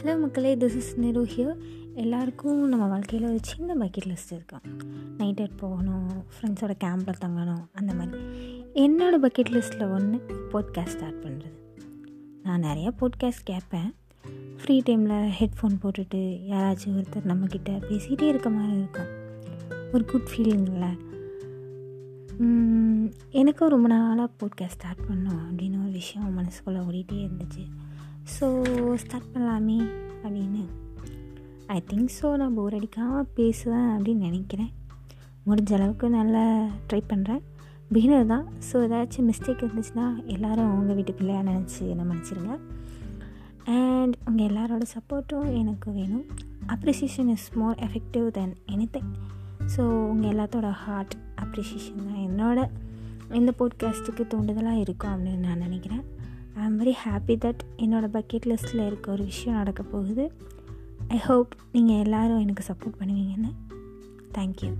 Hello மக்களே. This is நெரு here எல்லாருக்கும் நம்ம வாழ்க்கையில் ஒரு சின்ன பக்கெட் லிஸ்ட் இருக்கும் நைட் அவுட் போகணும் ஃப்ரெண்ட்ஸோட கேம்பில் தங்கணும் அந்த மாதிரி. என்னோடய பக்கெட் லிஸ்ட்டில் ஒன்று போட்காஸ்ட் ஸ்டார்ட் பண்ணுறது நான் நிறையா போட்காஸ்ட் கேட்பேன். ஃப்ரீ டைமில் ஹெட்ஃபோன் போட்டுட்டு யாராச்சும் ஒருத்தர் நம்மக்கிட்ட பேசிகிட்டே இருக்க மாதிரி இருக்கும். ஒரு குட் ஃபீலிங்கில் எனக்கும் ரொம்ப நாளாக போட்காஸ்ட் ஸ்டார்ட் பண்ணோம் அப்படின்னு ஒரு விஷயம் மனசுக்குள்ளே ஓடிட்டே இருந்துச்சு. ஸோ ஸ்டார்ட் பண்ணலாமே அப்படின்னு. ஐ திங்க் ஸோ நான் போர் அடிக்காமல் பேசுவேன் அப்படின்னு நினைக்கிறேன். முடிஞ்ச அளவுக்கு நல்லா ட்ரை பண்ணுறேன் பிகினர் தான். ஸோ ஏதாச்சும் மிஸ்டேக் இருந்துச்சுன்னா எல்லோரும் உங்கள் வீட்டு பிள்ளையாக நினச்சி என்ன மன்னிச்சிருங்க. அண்ட் உங்கள் எல்லாரோட சப்போர்ட்டும் எனக்கு வேணும். Appreciation is more effective than anything so உங்கள் எல்லாத்தோட ஹார்ட் அப்ரிசியேஷன் தான் என்னோட. இந்த போட்காஸ்ட்டுக்கு தூண்டுதலாக இருக்கும் அப்படின்னு நான் நினைக்கிறேன். ஐ வெரி ஹாப்பி தட் என்னோடய பக்கெட் லிஸ்ட்டில் இருக்க ஒரு விஷயம் நடக்க போகுது. ஐ ஹோப் நீங்கள் எல்லோரும் எனக்கு சப்போர்ட் பண்ணுவீங்கன்னு. தேங்க்யூ